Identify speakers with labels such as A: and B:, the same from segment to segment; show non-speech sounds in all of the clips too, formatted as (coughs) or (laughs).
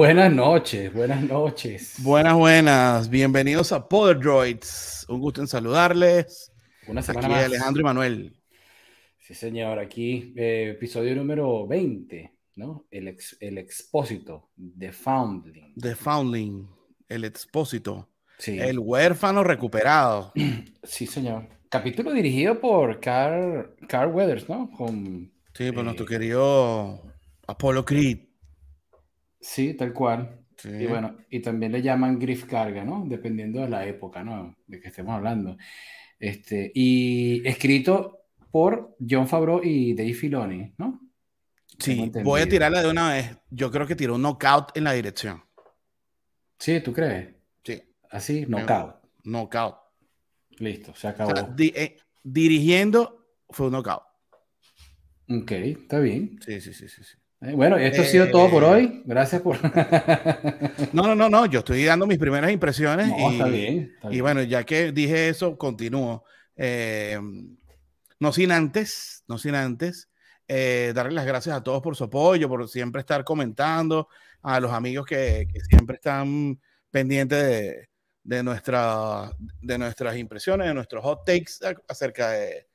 A: Buenas noches, buenas noches.
B: Buenas, buenas. Bienvenidos a Poder Droids. Un gusto en saludarles.
A: Una semana
B: Aquí
A: más.
B: Alejandro y Manuel.
A: Sí, señor, aquí eh, episodio número 20, ¿no? El, ex- el expósito de Foundling.
B: The Foundling, el expósito,
A: Sí,
B: el huérfano recuperado. (clears throat)
A: sí, señor. Capítulo dirigido por Carl, Carl Weathers, ¿no? Con,
B: Sí, por nuestro
A: Eh.
B: querido Apollo Creed.
A: Sí, tal cual.
B: Sí.
A: Y bueno, y también le llaman Griff Carga, ¿no? Dependiendo de la época, ¿no? De que estemos hablando. Este, y escrito por John Favreau y Dave Filoni, ¿no?
B: Sí, voy a tirarla de una vez. Yo creo que tiró un knockout en la dirección.
A: Sí, ¿tú crees?
B: Sí,
A: Así, knockout.
B: knockout.
A: Listo, se
B: O
A: acabó.
B: sea, di- eh, dirigiendo fue un knockout.
A: Ok, está bien.
B: Sí, sí, sí, sí. sí.
A: Eh, bueno, esto ha sido todo por
B: Eh,
A: hoy. Gracias por. (laughs)
B: No, no, no, no. Yo estoy dando mis primeras impresiones.
A: No,
B: y,
A: está bien. está
B: Y bueno, ya que dije eso, continúo. Eh, no sin antes, no sin antes, darle las gracias a todos por su apoyo, por siempre estar comentando, a los amigos que, que siempre están pendientes de, de, nuestra, de nuestras impresiones, de nuestros hot takes acerca de,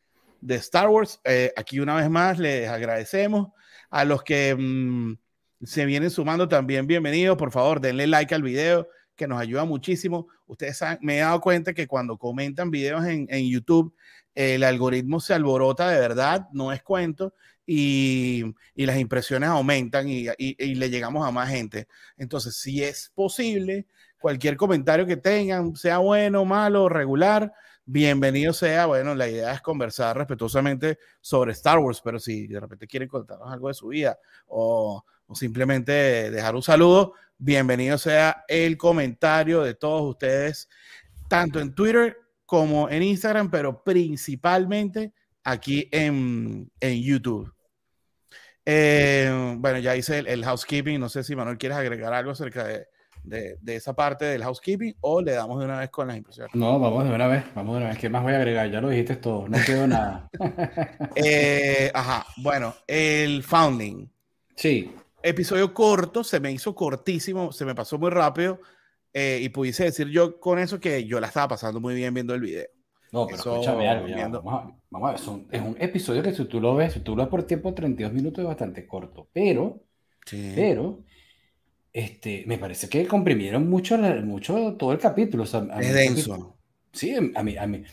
B: de Star Wars. Aquí una vez más les agradecemos. A los que mm, se vienen sumando también, bienvenidos. Por favor, denle like al video que nos ayuda muchísimo. Ustedes me he dado cuenta que cuando comentan videos en, YouTube, el algoritmo se alborota de verdad, no es cuento, y, las impresiones aumentan y- y le llegamos a más gente. Entonces, si es posible, cualquier comentario que tengan, sea bueno, malo, regular, bienvenido sea. Bueno, la idea es conversar respetuosamente sobre Star Wars, pero si de repente quieren contarnos algo de su vida o, simplemente dejar un saludo, bienvenido sea el comentario de todos ustedes, tanto en Twitter como en Instagram, pero principalmente aquí en, en YouTube. Eh, bueno, ya hice el, el housekeeping. No sé si Manuel quieres agregar algo acerca de, de- de esa parte del housekeeping o le damos de una vez con las impresiones.
A: No, vamos de una vez. Vamos de una vez. ¿Qué más voy a agregar? Ya lo dijiste todo. No quedó (laughs) nada.
B: Eh, ajá, bueno, el Founding.
A: Sí,
B: episodio corto, se me hizo cortísimo, se me pasó muy rápido eh, y pudiese decir yo con eso que yo la estaba pasando muy bien viendo el video.
A: No, pero
B: Eso,
A: escúchame algo. ya, Vamos a, vamos a ver. son- es un episodio que si tú lo ves, si tú lo ves por tiempo, 32 minutos es bastante corto. Pero,
B: Sí.
A: pero, este, me parece que comprimieron mucho, mucho todo el capítulo. O sea, a
B: Es denso.
A: Sí, a mí, a mí.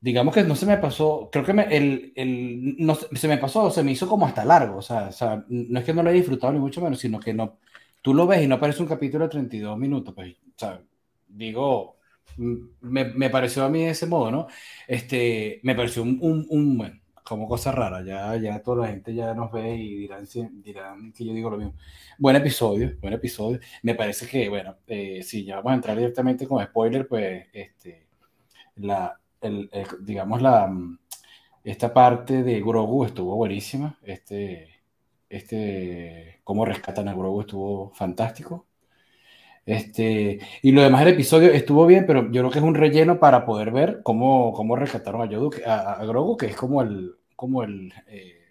A: Digamos que no se me pasó, creo que me, el, el- no, se me pasó, se me hizo como hasta largo. O sea, o sea, no es que no lo haya disfrutado ni mucho menos, sino que no, tú lo ves y no parece un capítulo de 32 minutos. Pues, o sea, digo, me, me pareció a mí de ese modo, ¿no? Este, me pareció un, un, un, como cosa rara. Ya, ya toda la gente ya nos ve y dirán, dirán que yo digo lo mismo. Buen episodio, buen episodio. Me parece que, bueno, eh, si ya vamos a entrar directamente con spoiler, pues, este, la, el- digamos, la, mm, esta parte de Grogu estuvo buenísima. Este, este, cómo rescatan a Grogu estuvo fantástico. Este, y lo demás del episodio estuvo bien, pero yo creo que es un relleno para poder ver cómo, cómo rescataron a, Yodu, a Grogu, que es como el, como el, eh,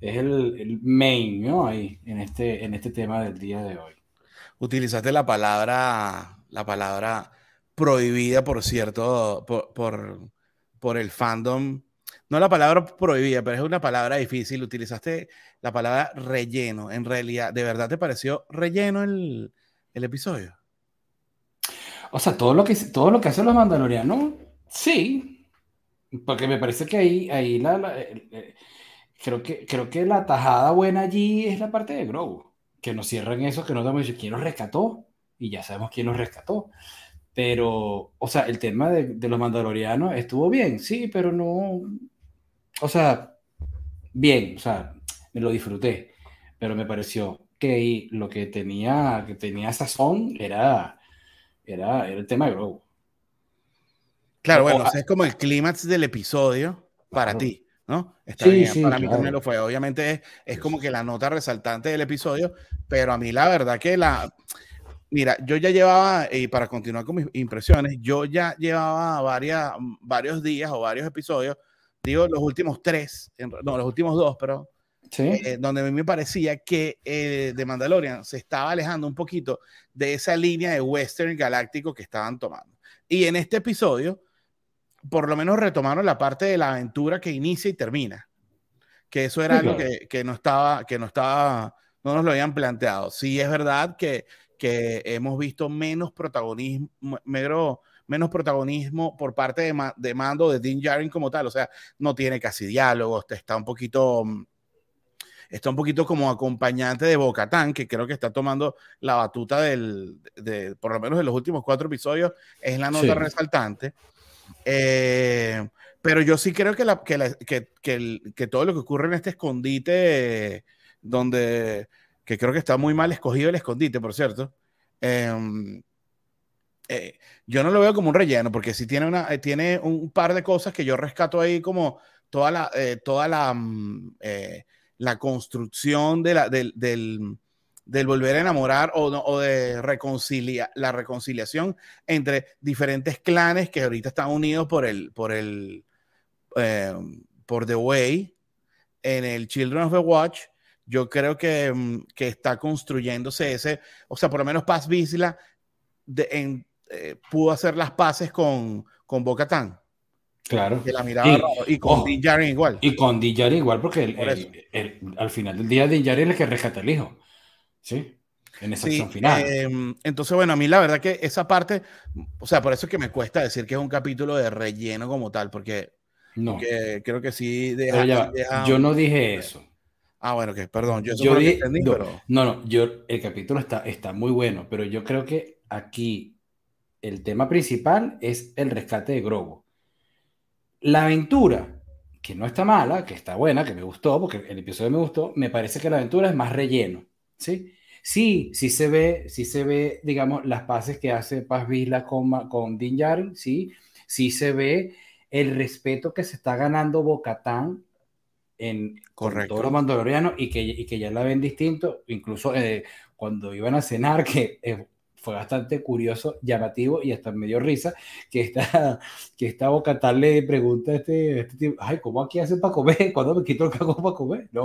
A: es el, el main, ¿no? Ahí, en este, en este tema del día de hoy.
B: Utilizaste la palabra, la palabra prohibida, por cierto, por, por, por el fandom. No la palabra prohibida, pero es una palabra difícil. Utilizaste la palabra relleno. En realidad, ¿de verdad te pareció relleno el, el episodio?
A: O sea, todo lo que, todo lo que hacen los mandalorianos, sí, porque me parece que ahí, ahí la, eh, eh, creo que, creo que la tajada buena allí es la parte de Grogu, que nos cierran eso, que nos damos quién nos rescató, y ya sabemos quién nos rescató. Pero, o sea, el tema de, de los mandalorianos estuvo bien, sí, pero no, o sea, bien, o sea, me lo disfruté, pero me pareció que lo que tenía, que tenía sazón era, era, era el tema de Grogu.
B: Claro, bueno,
A: o-
B: ese es como el clímax del episodio para
A: Claro.
B: ti, ¿no? Está
A: Sí,
B: bien,
A: sí,
B: para mí
A: claro.
B: también lo fue. Obviamente es, es como que la nota resaltante del episodio, pero a mí la verdad que la... Mira, yo ya llevaba, y para continuar con mis impresiones, yo ya llevaba varias, varios días o varios episodios, digo los últimos tres, no, los últimos dos, pero eh, donde a mí me parecía que eh, de Mandalorian se estaba alejando un poquito de esa línea de western galáctico que estaban tomando. Y en este episodio, por lo menos retomaron la parte de la aventura que inicia y termina. Que eso era algo que, que, no estaba, que no estaba, no nos lo habían planteado. Sí es verdad que, que hemos visto menos protagonismo, menos protagonismo por parte de, de mando de Dean Jarin como tal. O sea, no tiene casi diálogos, está un poquito mm, está un poquito como acompañante de Bocatán, que creo que está tomando la batuta del, de, por lo menos de los últimos cuatro episodios, es la nota resaltante. Eh, pero yo sí creo que, la, que, que, que, todo lo que ocurre en este escondite, donde, que creo que está muy mal escogido el escondite, por cierto, em, eh, yo no lo veo como un relleno, porque sí tiene, una, tiene un par de cosas que yo rescato ahí como toda la, eh, toda la, mm, la construcción de la, del, del, volver a enamorar o, o de reconcilia, la reconciliación entre diferentes clanes que ahorita están unidos por el, por el, eh, por The Way en el Children of the Watch. Yo creo que, mm, que está construyéndose ese, o sea, por lo menos Paz Vizla de, eh, pudo hacer las paces con, con Boca
A: Claro.
B: la mirada y, con Din igual.
A: Y con Din igual, porque al final del día Din es el que rescata al hijo. Sí. En esa acción final.
B: Em, entonces, bueno, a mí la verdad que esa parte, o sea, por eso es que me cuesta decir que es un capítulo de relleno como tal, porque no. creo que sí
A: yo no dije eso.
B: Ah, bueno, que perdón, yo,
A: yo no, no, yo el capítulo está, está muy bueno, pero yo creo que aquí el tema principal es el rescate de Grogu. La aventura, que no está mala, que está buena, que me gustó, porque el episodio me gustó, me parece que la aventura es más relleno, ¿sí? Sí, sí se ve, sí se ve, digamos, las paces que hace Paz Vizla con, con Din Djarin, sí, sí se ve el respeto que se está ganando Bocatán en
B: Correcto.
A: todos los mandalorianos y que, y que ya la ven distinto, incluso eh, cuando iban a cenar, (laughs) que eh, fue bastante curioso, llamativo y hasta me dio risa que esta, (laughs) que esta Bocatán le pregunta a este, este tipo, ay, ¿cómo aquí hacen para comer? (laughs) ¿Cuándo me quito el cago para comer? No.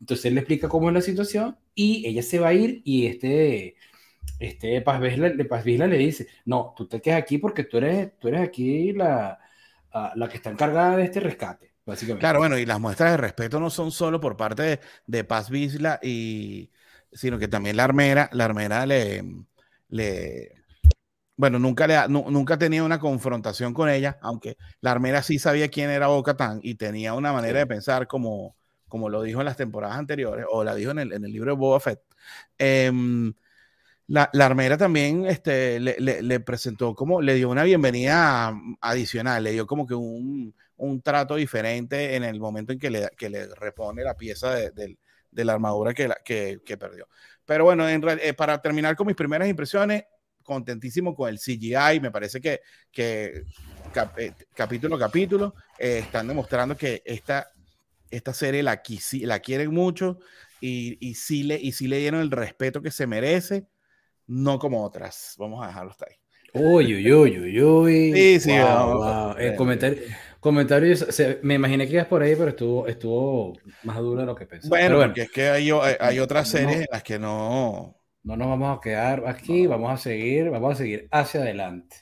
A: Entonces él le explica cómo es la situación y ella se va a ir y este, este Paz Vizla, le dice, no, tú te quedas aquí porque tú eres, tú eres aquí la, la que está encargada de este rescate. Básicamente.
B: Claro, bueno, y las muestras de respeto no son solo por parte de, de Paz Vizla y sino que también la armera, la armera le, le, bueno, nunca, le, nunca tenía una confrontación con ella, aunque la armera sí sabía quién era Boca y tenía una manera de pensar como, como lo dijo en las temporadas anteriores, o la dijo en el, en el libro de Boba Fett. Em, la, la, armera también este, le, le, presentó como, le dio una bienvenida adicional, le dio como que un, un trato diferente en el momento en que le, que le repone la pieza de, de, de la armadura que, que, que perdió. Pero bueno, eh, para terminar con mis primeras impresiones, contentísimo con el CGI. Me parece que, que eh, capítulo a capítulo eh, están demostrando que esta, esta serie la, la quieren mucho y, y, sí le, y sí le dieron el respeto que se merece, no como otras. Vamos a dejarlo hasta ahí.
A: Uy, uy, uy, uy, uy. Sí, sí. El comentario, comentario me imaginé que ibas por ahí, pero estuvo, estuvo más duro de lo que pensé.
B: Bueno, porque es que hay, hay otras series en las que no.
A: No nos vamos a quedar aquí, vamos a seguir, vamos a seguir hacia adelante.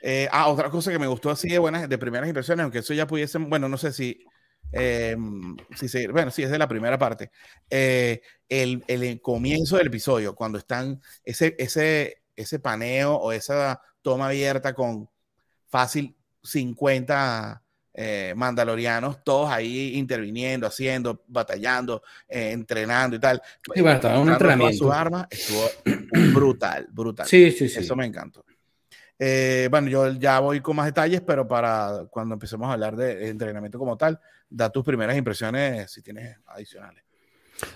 B: Eh, ah, otra cosa que me gustó así de buenas, de primeras impresiones, aunque eso ya pudiese, bueno, no sé si, eh, si bueno, sí, es de la primera parte. Eh, el, el, comienzo del episodio, cuando están ese, ese, ese paneo o esa toma abierta con fácil 50 eh, mandalorianos, todos ahí interviniendo, haciendo, batallando, eh, entrenando y tal.
A: Sí, bueno, estaba un entrenamiento.
B: Su arma estuvo brutal, brutal.
A: Sí, sí, sí.
B: Eso me encantó. Eh, bueno, yo ya voy con más detalles, pero para cuando empecemos a hablar de entrenamiento como tal, da tus primeras impresiones si tienes adicionales.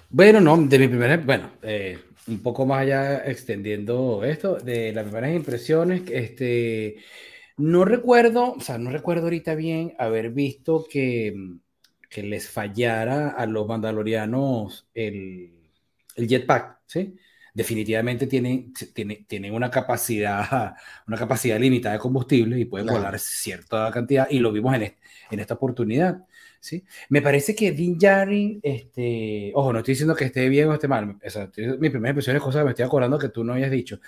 A: Bueno, no, de mi primera, bueno, un poco más allá extendiendo esto, de las primeras impresiones, este, no recuerdo, o sea, no recuerdo ahorita bien haber visto que, que les fallara a los mandalorianos el, el jetpack, ¿sí? Definitivamente tienen, tienen, tienen una capacidad, (laughs) una capacidad limitada de combustible y pueden volar cierta cantidad, y lo vimos en, en esta oportunidad. ¿sí? Me parece que Dean Jarin, este, ojo, no estoy diciendo que esté bien o esté mal, o sea, mi primera impresión es cosa que me estoy acordando que tú no habías dicho.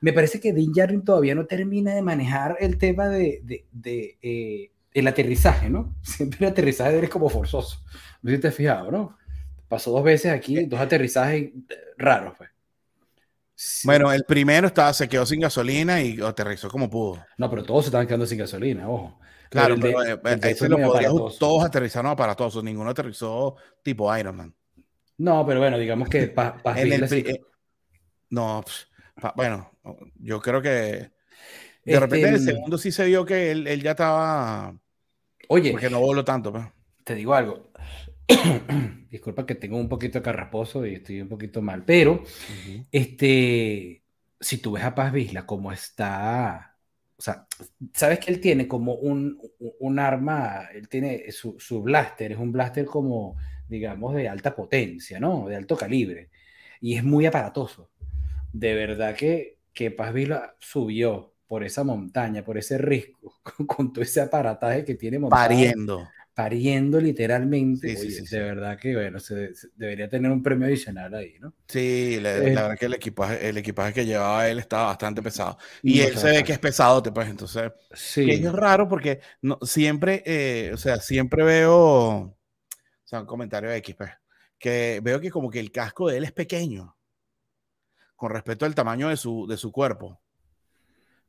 A: Me parece que Dean Jarin todavía no termina de manejar el tema de, de, de eh, el aterrizaje, ¿no? (laughs) Siempre el aterrizaje es como forzoso. No sé si te has fijado, ¿no? Pasó dos veces aquí, dos aterrizajes raros, pues.
B: Bueno, el primero estaba, se quedó sin gasolina y aterrizó como pudo.
A: No, pero todos se estaban quedando sin gasolina, ojo.
B: Claro, pero, eh, lo todos aterrizaron aparatosos, ninguno aterrizó tipo Iron Man.
A: No, pero bueno, digamos que
B: eh, No, bueno, yo creo que de este, repente en el segundo sí se vio que él, ya estaba.
A: Oye,
B: porque no voló tanto. Pues.
A: Te digo algo. (clears throat) Disculpa que tengo un poquito de carraposo y estoy un poquito mal, pero este, si tú ves a Paz Visla como está, o sea, sabes que él tiene como un, un arma, él tiene su, su, blaster, es un blaster como, digamos, de alta potencia, ¿no? De alto calibre, y es muy aparatoso. De verdad que, que Paz Visla subió por esa montaña, por ese risco, (laughs) con, todo ese aparataje que tiene
B: montado. Pariendo
A: pariendo literalmente. de verdad que, bueno, se, debería tener un premio adicional ahí, ¿no?
B: Sí, la, eh, verdad que el equipaje, el equipaje que llevaba él estaba bastante pesado. Y él se ve que es pesado, pues, entonces. Sí. es raro porque no, siempre, eh, o sea, siempre veo, o sea, un comentario de X, pues, que veo que como que el casco de él es pequeño con respecto al tamaño de su, de su cuerpo.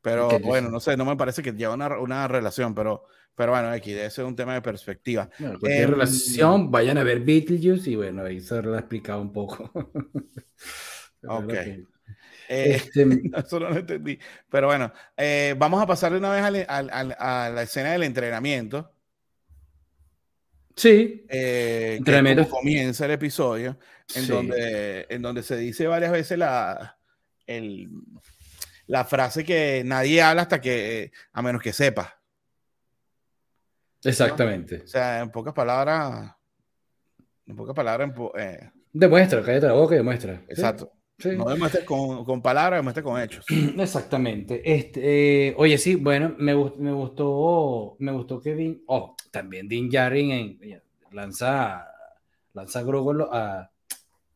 B: Pero bueno, no sé, no me parece que lleva una, una relación, pero pero bueno, aquí ese es un tema de perspectiva.
A: Bueno, cualquier em, relación, vayan a ver Beetlejuice y bueno, ahí se lo ha explicado un poco. (laughs)
B: ok. Eh, este... (laughs) Eso no lo entendí. Pero bueno, eh, vamos a pasar de una vez a, a, la escena del entrenamiento.
A: Sí.
B: Eh, entrenamiento. comienza el episodio, en, donde, en donde se dice varias veces la, el, la frase que nadie habla hasta que, a menos que sepa.
A: Exactamente.
B: O sea, en pocas palabras, en pocas palabras, eh,
A: demuestra, cállate la boca y demuestra.
B: Exacto. No demuestres con, con, palabras, demuestres con hechos. (clears throat)
A: Exactamente. Este, eh, oye, sí, bueno, me, me gustó, me gustó que Dean, oh, también Dean Jarin en, lanza, lanza Grogu a,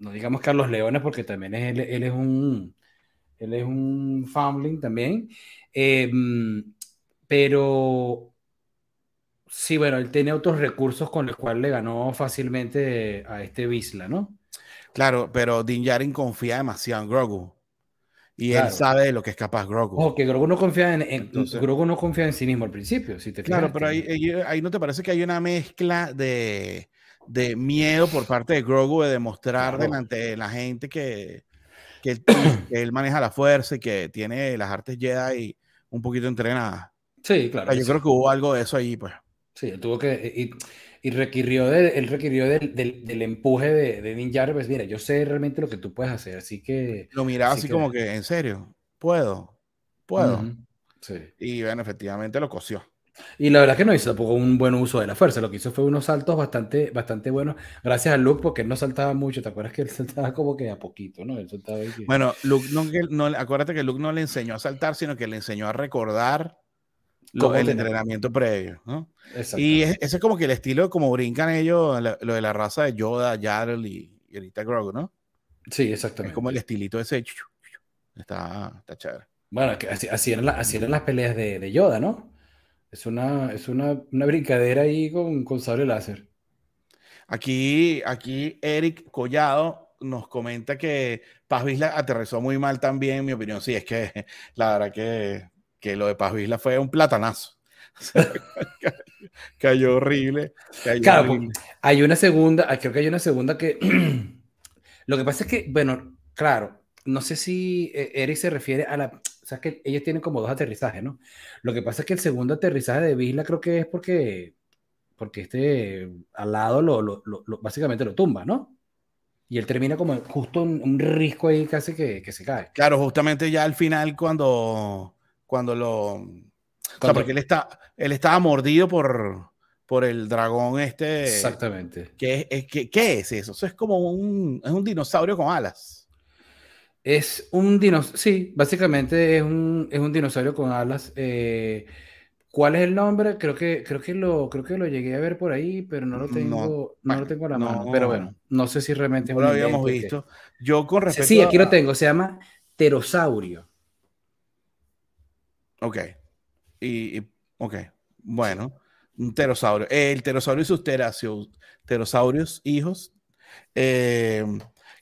A: no digamos que a los leones, porque también es, él, él es un, él es un foundling también, eh, pero Sí, bueno, él tiene otros recursos con los cuales le ganó fácilmente a este Visla, ¿no?
B: Claro, pero Din Djarin confía demasiado en Grogu. Y él sabe de lo que es capaz Grogu.
A: Ojo, que Grogu no confía en, Grogu no confía en sí mismo al principio, si te
B: Claro, pero ahí, ahí, no te parece que hay una mezcla de, de miedo por parte de Grogu de demostrar delante de la gente que, que, él, (clears throat) que, él, maneja la fuerza y que tiene las artes Jedi un poquito entrenadas.
A: Sí, claro.
B: yo creo que hubo algo de eso ahí, pues.
A: Sí, tuvo que. Y, y requirió, de, él requirió del, del, del empuje de, de Din pues mira, yo sé realmente lo que tú puedes hacer, así que.
B: Lo miraba así, como que, en serio, puedo, puedo.
A: sí.
B: Y bueno, efectivamente lo cosió.
A: Y la verdad que no hizo tampoco un buen uso de la fuerza, lo que hizo fue unos saltos bastante, bastante buenos, gracias a Luke, porque él no saltaba mucho, ¿te acuerdas que él (laughs) saltaba como que a poquito, ¿no? Él saltaba
B: Bueno, Luke no, no, acuérdate que Luke no le enseñó a saltar, sino que le enseñó a recordar lo, el entrenamiento previo, ¿no? Y ese es como que el estilo, como brincan ellos, lo de la raza de Yoda, Yaddle y, y ahorita Grogu, ¿no?
A: Sí, exactamente.
B: Es como el estilito ese. Está, está chévere.
A: Bueno, así, así, eran, así, eran, las peleas de, de, Yoda, ¿no? Es una, es una, una brincadera ahí con, con sable láser.
B: Aquí, aquí Eric Collado nos comenta que Paz Vizla aterrizó muy mal también, en mi opinión. Sí, es que (laughs) la verdad que que lo de Paz Vizla fue un platanazo. (laughs) (laughs) cayó horrible.
A: claro, hay una segunda, ah, creo que hay una segunda que. (clears throat) lo que pasa es que, bueno, claro, no sé si eh, Eric se refiere a la. O sea, que ellos tienen como dos aterrizajes, ¿no? Lo que pasa es que el segundo aterrizaje de Vizla creo que es porque. Porque este al lado lo, lo, básicamente lo tumba, ¿no? Y él termina como justo un, un risco ahí casi que, que se cae.
B: Claro, justamente ya al final cuando cuando lo... porque él, está, él estaba mordido por, por el dragón este.
A: Exactamente.
B: ¿Qué es, ¿qué es eso? Eso es como un, es un dinosaurio con alas.
A: Es un dinosaurio, sí, básicamente es un, es un dinosaurio con alas. Eh, ¿Cuál es el nombre? Creo que, creo que lo, creo que lo llegué a ver por ahí, pero no lo tengo, no, lo tengo a la mano. Pero bueno, no sé si realmente
B: no lo habíamos visto. Yo con respecto
A: Sí, aquí lo tengo, se llama pterosaurio.
B: Ok. Y, ok. Bueno, un pterosaurio. El pterosaurio y sus pterosaurios, hijos. Eh,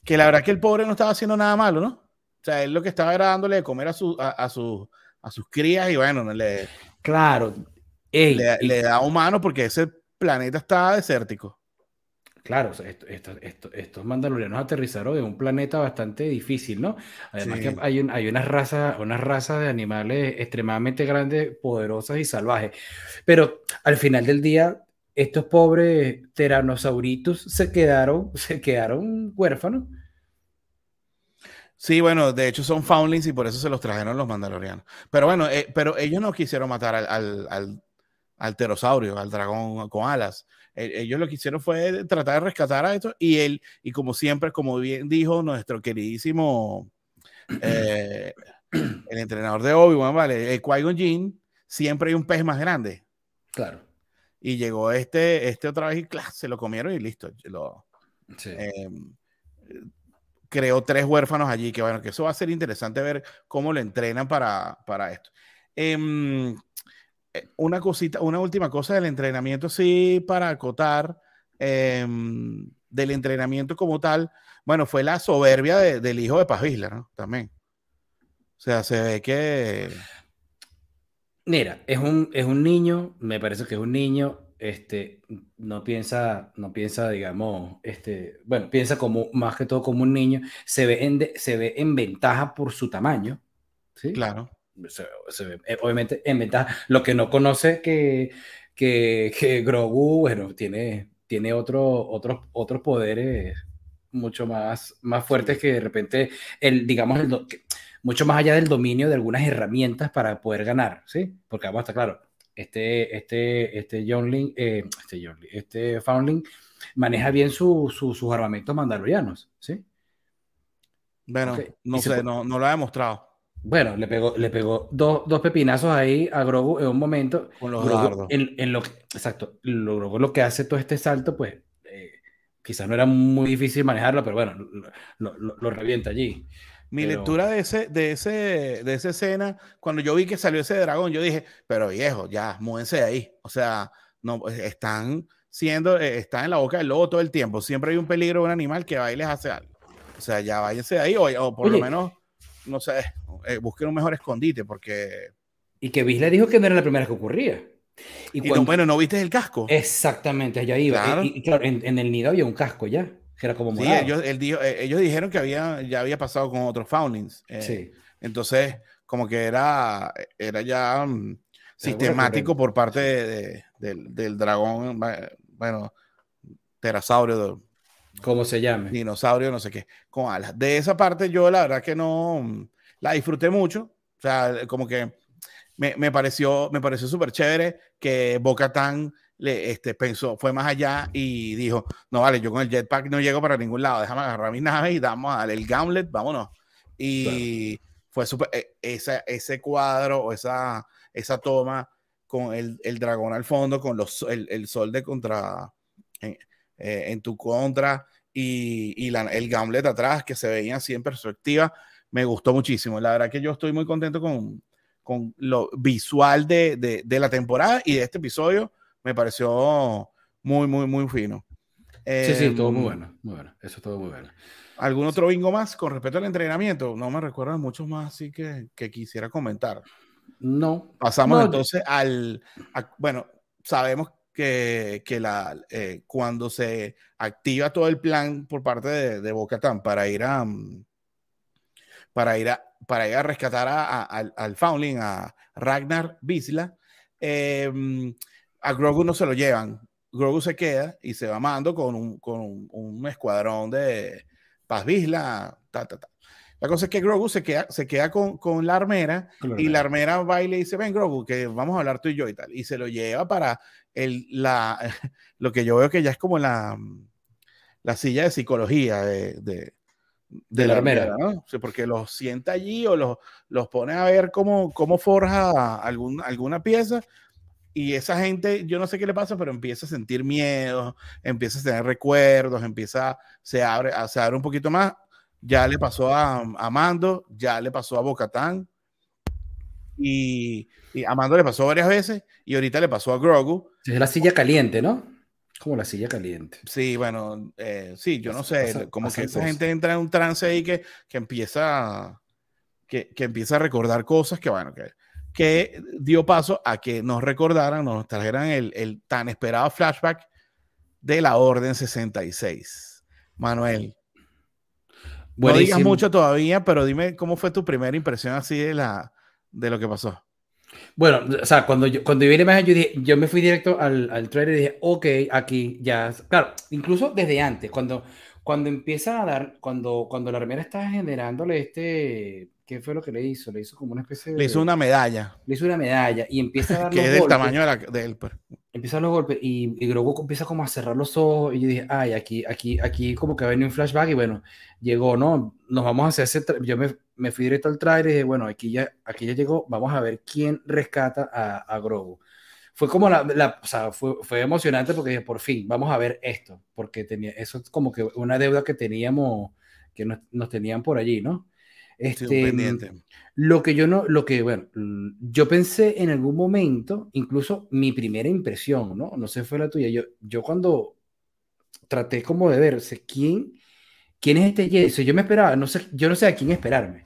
B: que la verdad que el pobre no estaba haciendo nada malo, ¿no? O sea, él lo que estaba era dándole de comer a, su, a, a, a sus crías y bueno, no le
A: Claro.
B: le, da humano porque ese planeta está desértico.
A: Claro, estos mandalorianos aterrizaron en un planeta bastante difícil, ¿no? Además que hay, hay unas razas una raza de animales extremadamente grandes, poderosas y salvajes. Pero al final del día, estos pobres teranosauritos se quedaron, (laughs) se quedaron huérfanos.
B: Sí, bueno, de hecho son foundlings y por eso se los trajeron los mandalorianos. Pero bueno, eh, pero ellos no quisieron matar al, al, al, pterosaurio, al dragón con alas. E, ellos lo que hicieron fue tratar de rescatar a esto y él, y como siempre, como bien dijo nuestro queridísimo eh, (clears throat) el entrenador de Obi-Wan, ¿vale? El Qui-Gon Jinn, siempre hay un pez más grande.
A: Claro.
B: Y llegó este, este otra vez y se lo comieron y listo. Lo, sí. eh, creó tres huérfanos allí, que bueno, que eso va a ser interesante ver cómo lo entrenan para, para esto. Em, eh, una cosita, una última cosa del entrenamiento, sí, para acotar em, del entrenamiento como tal, bueno, fue la soberbia del hijo de Paz ¿no? También. O sea, se ve que...
A: Mira, es un, es un niño, me parece que es un niño este, no piensa, no piensa, digamos, este, bueno, piensa como más que todo como un niño, se ve en, se ve en ventaja por su tamaño, ¿sí?
B: Claro.
A: Se, ve, eh, obviamente en ventaja. Lo que no conoce que, que, que Grogu, bueno, tiene, tiene otro, otros, otros poderes mucho más, más fuertes que de repente, el, digamos, el, mucho más allá del dominio de algunas herramientas para poder ganar, ¿sí? Porque vamos a estar claro, este, este, este John Link, eh, este, John este Foundling maneja bien sus armamentos mandalorianos, ¿sí?
B: Bueno, no sé, no, no, lo ha demostrado.
A: Bueno, le pegó, le pegó dos, dos, pepinazos ahí a Grogu en un momento.
B: Con los dardos.
A: En, lo exacto, lo, lo que hace todo este salto, pues eh, quizás no era muy difícil manejarlo, pero bueno, lo, lo revienta allí.
B: Mi lectura de, ese, de, ese, de esa escena, cuando yo vi que salió ese dragón, yo dije, pero viejo, ya, múdense de ahí. O sea, no, pues, están siendo, eh, están en la boca del lobo todo el tiempo. Siempre hay un peligro de un animal que va y les hace algo. O sea, ya váyanse de ahí, o, por lo menos, no sé, eh, busquen un mejor escondite, porque...
A: Y que le dijo que no era la primera que ocurría.
B: Y, bueno, ¿no viste el casco?
A: Exactamente, allá iba. Y, claro, en, en, el nido había un casco ya era como
B: Sí, ellos, eh, ellos dijeron que había, ya había pasado con otros foundings. Eh, sí. Entonces, como que era, era ya mm, sistemático por parte de, del, dragón, bueno, terasaurio.
A: ¿Cómo se llama?
B: Dinosaurio, no sé qué, con alas. De esa parte yo la verdad que no mm, la disfruté mucho. O sea, como que me, me pareció, me pareció súper chévere que Boca Tan le, este, pensó, fue más allá y dijo, no vale, yo con el jetpack no llego para ningún lado, déjame agarrar mi nave y damos al el gauntlet, vámonos. Y fue súper, e, ese cuadro o esa, esa toma con el, el dragón al fondo, con los, el, el sol de contra, en, eh, en tu contra y, y la, el gauntlet atrás que se veía así en perspectiva, me gustó muchísimo. La verdad que yo estoy muy contento con, con lo visual de, de, de la temporada y de este episodio me pareció muy, muy, muy fino.
A: sí, sí, todo muy em, bueno, muy bueno, eso todo muy bueno.
B: ¿Algún otro bingo más con respecto al entrenamiento? No me recuerdo muchos más, así que, que quisiera comentar.
A: No.
B: Pasamos entonces al, bueno, sabemos que, que la, eh, cuando se activa todo el plan por parte de, de Bocatán para ir a, mm, para ir a, para ir a rescatar a, al, al Foundling, a Ragnar Bisla, eh, a Grogu no se lo llevan. Grogu se queda y se va mando con un, con un, escuadrón de Paz Vizla. La cosa es que Grogu se queda, se queda con, con la armera y la armera va y le dice, ven Grogu, que vamos a hablar tú y yo y tal. Y se lo lleva para el, la, (laughs) lo que yo veo que ya es como la, la silla de psicología de, de,
A: de la, armera,
B: ¿no? porque los sienta allí o los, los pone a ver cómo, cómo forja algún, alguna pieza y esa gente, yo no sé qué le pasa, pero empieza a sentir miedo, empieza a tener recuerdos, empieza, se abre, se abre un poquito más. Ya le pasó a, a Mando, ya le pasó a Bocatán, y, y a Mando le pasó varias veces, y ahorita le pasó a Grogu.
A: Es la silla caliente, ¿no? Como la silla caliente.
B: Sí, bueno, eh, sí, yo no sé, como que esa gente entra en un trance ahí que, que empieza, que, que, empieza a recordar cosas que, bueno, que, que dio paso a que nos recordaran, nos trajeran el, el tan esperado flashback de la Orden 66. Manuel. Buenísimo. No digas mucho todavía, pero dime cómo fue tu primera impresión así de, la, de lo que pasó.
A: Bueno, o sea, cuando yo, cuando vi la imagen, yo, dije, yo me fui directo al, al trailer y dije, ok, aquí ya. Claro, incluso desde antes, cuando, cuando empieza a dar, cuando, cuando la remera está generándole este ¿Qué fue lo que le hizo? Le hizo como una especie de.
B: Le hizo una medalla.
A: Le hizo una medalla y empieza a dar. (laughs)
B: que es del tamaño de, la, de él.
A: Empieza a dar los golpes y, y Grogu empieza como a cerrar los ojos. Y yo dije, ay, aquí, aquí, aquí como que va a venir un flashback. Y bueno, llegó, ¿no? Nos vamos a hacer ese. Yo me, me, fui directo al trailer y dije, bueno, aquí ya, aquí ya llegó. Vamos a ver quién rescata a, a Grogu. Fue como la. la o sea, fue, fue emocionante porque dije, por fin, vamos a ver esto. Porque tenía. Eso es como que una deuda que teníamos. Que nos, nos tenían por allí, ¿no? Este, lo que yo no, lo que, bueno, yo pensé en algún momento, incluso mi primera impresión, ¿no? No sé, fue la tuya. Yo, yo cuando traté como de ver, ¿quién, quién es este Jedi? Yo me esperaba, no sé, yo no sé a quién esperarme.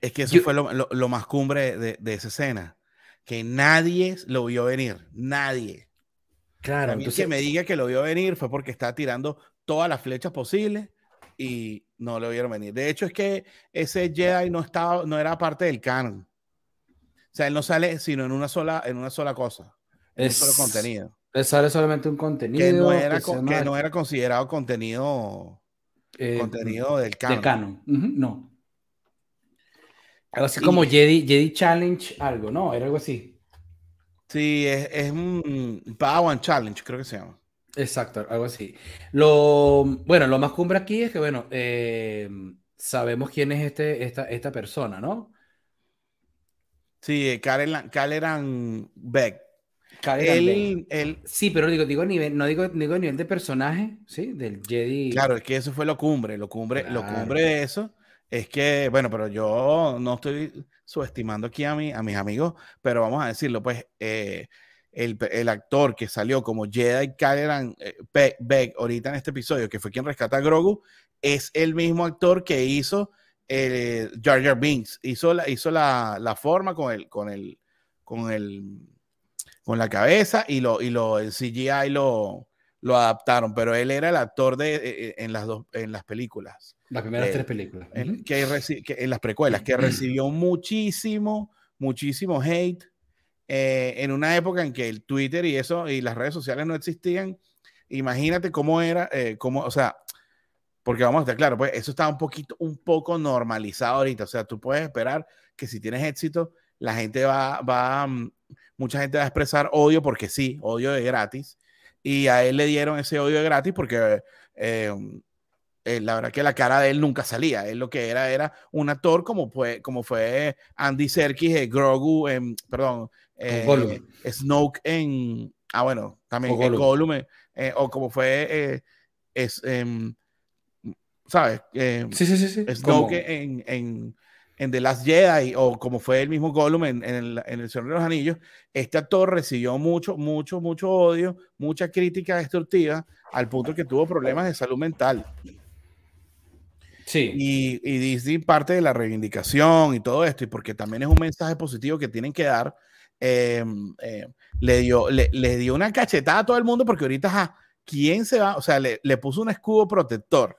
B: Es que eso yo, fue lo, lo, lo, más cumbre de, de, esa escena, que nadie lo vio venir, nadie.
A: Claro,
B: a mí entonces, que me diga que lo vio venir fue porque está tirando todas las flechas posibles y no lo vieron venir. De hecho, es que ese Jedi no, estaba, no era parte del canon. O sea, él no sale sino en una sola, en una sola cosa. En es, un solo contenido.
A: Él sale solamente un contenido.
B: Que no era, que, que no era considerado contenido, eh, contenido del canon.
A: Del canon. Uh -huh, no. Algo así y, como Jedi, Jedi Challenge, algo, ¿no? Era algo así.
B: Sí, es, es un Padawan Challenge, creo que se llama.
A: Exacto, algo así. Lo, bueno, lo más cumbre aquí es que, bueno, eh, sabemos quién es este, esta, esta persona, ¿no?
B: Sí, Caleran Beck.
A: Él, él, sí, pero digo, digo nivel, no digo, digo nivel de personaje, ¿sí? Del Jedi.
B: Claro, es que eso fue lo cumbre, lo cumbre, claro. lo cumbre de eso es que, bueno, pero yo no estoy subestimando aquí a, mi, a mis amigos, pero vamos a decirlo, pues, eh, el, el, actor que salió como Jedi Caleran eh, Beck ahorita en este episodio, que fue quien rescata a Grogu, es el mismo actor que hizo eh, Jar Jar Binks. Hizo la, hizo la, la forma con el, con el, con el, con la cabeza y lo, y lo, el CGI lo, lo adaptaron, pero él era el actor de, eh, en las dos, en las películas.
A: Las primeras eh, tres películas.
B: En, que, que, en las precuelas, que recibió muchísimo, muchísimo hate eh, en una época en que el Twitter y eso y las redes sociales no existían, imagínate cómo era, eh, cómo, o sea, porque vamos a estar claro, pues eso está un poquito, un poco normalizado ahorita, o sea, tú puedes esperar que si tienes éxito, la gente va, va, mm, mucha gente va a expresar odio porque sí, odio de gratis, y a él le dieron ese odio de gratis porque eh, eh, la verdad que la cara de él nunca salía. Él lo que era era un actor como fue, como fue Andy Serkis, eh, Grogu, en, perdón, eh, Snoke en. Ah, bueno, también en Gollum. Eh, o como fue. Es, em, ¿Sabes?
A: sí, sí, sí. sí.
B: Snoke en, en, en, The Last Jedi, o como fue el mismo Gollum en, en, el, en El Señor de los Anillos. Este actor recibió mucho, mucho, mucho odio, mucha crítica destructiva, al punto que tuvo problemas de salud mental.
A: Sí.
B: Y, y, Disney parte de la reivindicación y todo esto, y porque también es un mensaje positivo que tienen que dar, eh, eh, le, dio, le, le, dio una cachetada a todo el mundo porque ahorita, ja, ¿quién se va? O sea, le, le, puso un escudo protector.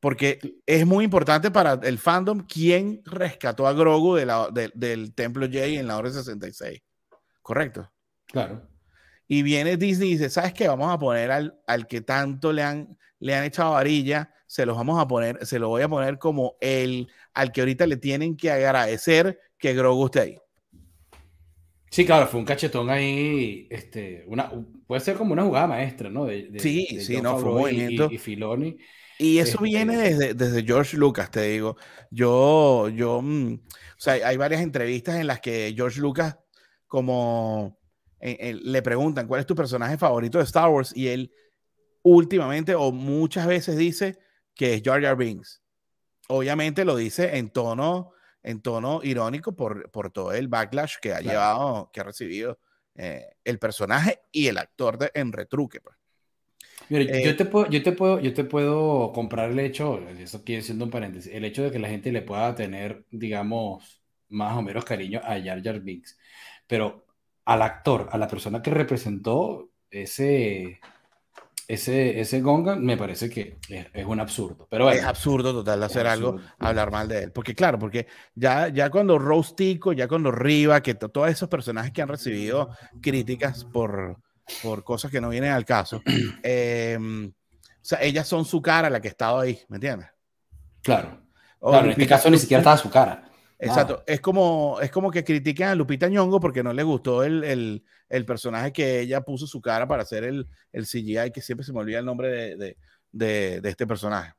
B: Porque es muy importante para el fandom quién rescató a Grogu de la, de, del Templo Jedi en la hora 66. ¿Correcto?
A: Claro.
B: Y viene Disney y dice, ¿sabes qué? Vamos a poner al, al que tanto le han, le han echado varilla, se los vamos a poner, se lo voy a poner como el al que ahorita le tienen que agradecer que Grogu esté ahí.
A: Sí, claro, fue un cachetón ahí, este, una, puede ser como una jugada maestra, ¿no? De, de,
B: sí,
A: de
B: sí, no, fue un movimiento.
A: Y, y, Filoni.
B: Y eso este, viene desde, desde, George Lucas, te digo. Yo, yo, mm, o sea, hay varias entrevistas en las que George Lucas como le preguntan cuál es tu personaje favorito de Star Wars y él últimamente o muchas veces dice que es Jar Jar Binks. Obviamente lo dice en tono, en tono irónico por, por todo el backlash que ha llevado, que ha recibido eh, el personaje y el actor de, en retruque. Pues.
A: Mira, yo, eh, te puedo, yo, te puedo, yo te puedo comprar el hecho, eso quiere siendo un paréntesis, el hecho de que la gente le pueda tener, digamos, más o menos cariño a Jar Jar Binks, pero al actor, a la persona que representó ese, ese, ese Gongan, me parece que es, un absurdo. Pero
B: es absurdo total hacer algo, hablar mal de él. Porque claro, porque ya, ya cuando Rostico, ya cuando Riva, que todos esos personajes que han recibido críticas por, por cosas que no vienen al caso, (clears throat) em, o sea, ellas son su cara la que ha estado ahí, ¿me entiendes?
A: Claro. en este caso ni siquiera estaba su cara.
B: Exacto. Es como, es como que critiquen a Lupita Nyong'o porque no le gustó el, el, el, personaje que ella puso su cara para hacer el, el CGI, que siempre se me olvida el nombre de, de, de, de este personaje.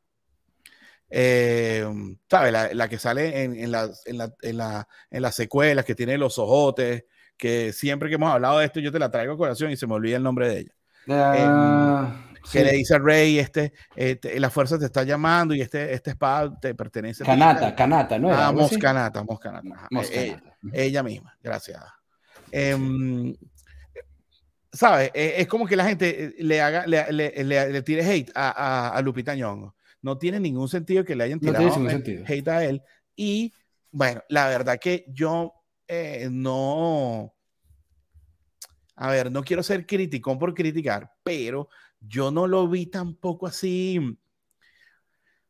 B: Eh, ¿Sabes? La, la, que sale en, en, la, en, la, en, la, en las secuelas, que tiene los ojotes, que siempre que hemos hablado de esto yo te la traigo a colación y se me olvida el nombre de ella. Uh, que le dice a Rey, este, este, la fuerza te está llamando y este, este espada te pertenece.
A: Canata, Canata, ¿no?
B: Ah, Moscanata, Moscanata. Eh, ella, misma, gracias. Eh, ¿Sabes? Eh, es como que la gente eh, le haga, le, le, le, tire hate a, a, a, Lupita Nyong'o. No tiene ningún sentido que le hayan tirado no hate a él. Y bueno, la verdad que yo no, a ver, no quiero ser criticón por criticar, pero yo no lo vi tampoco así.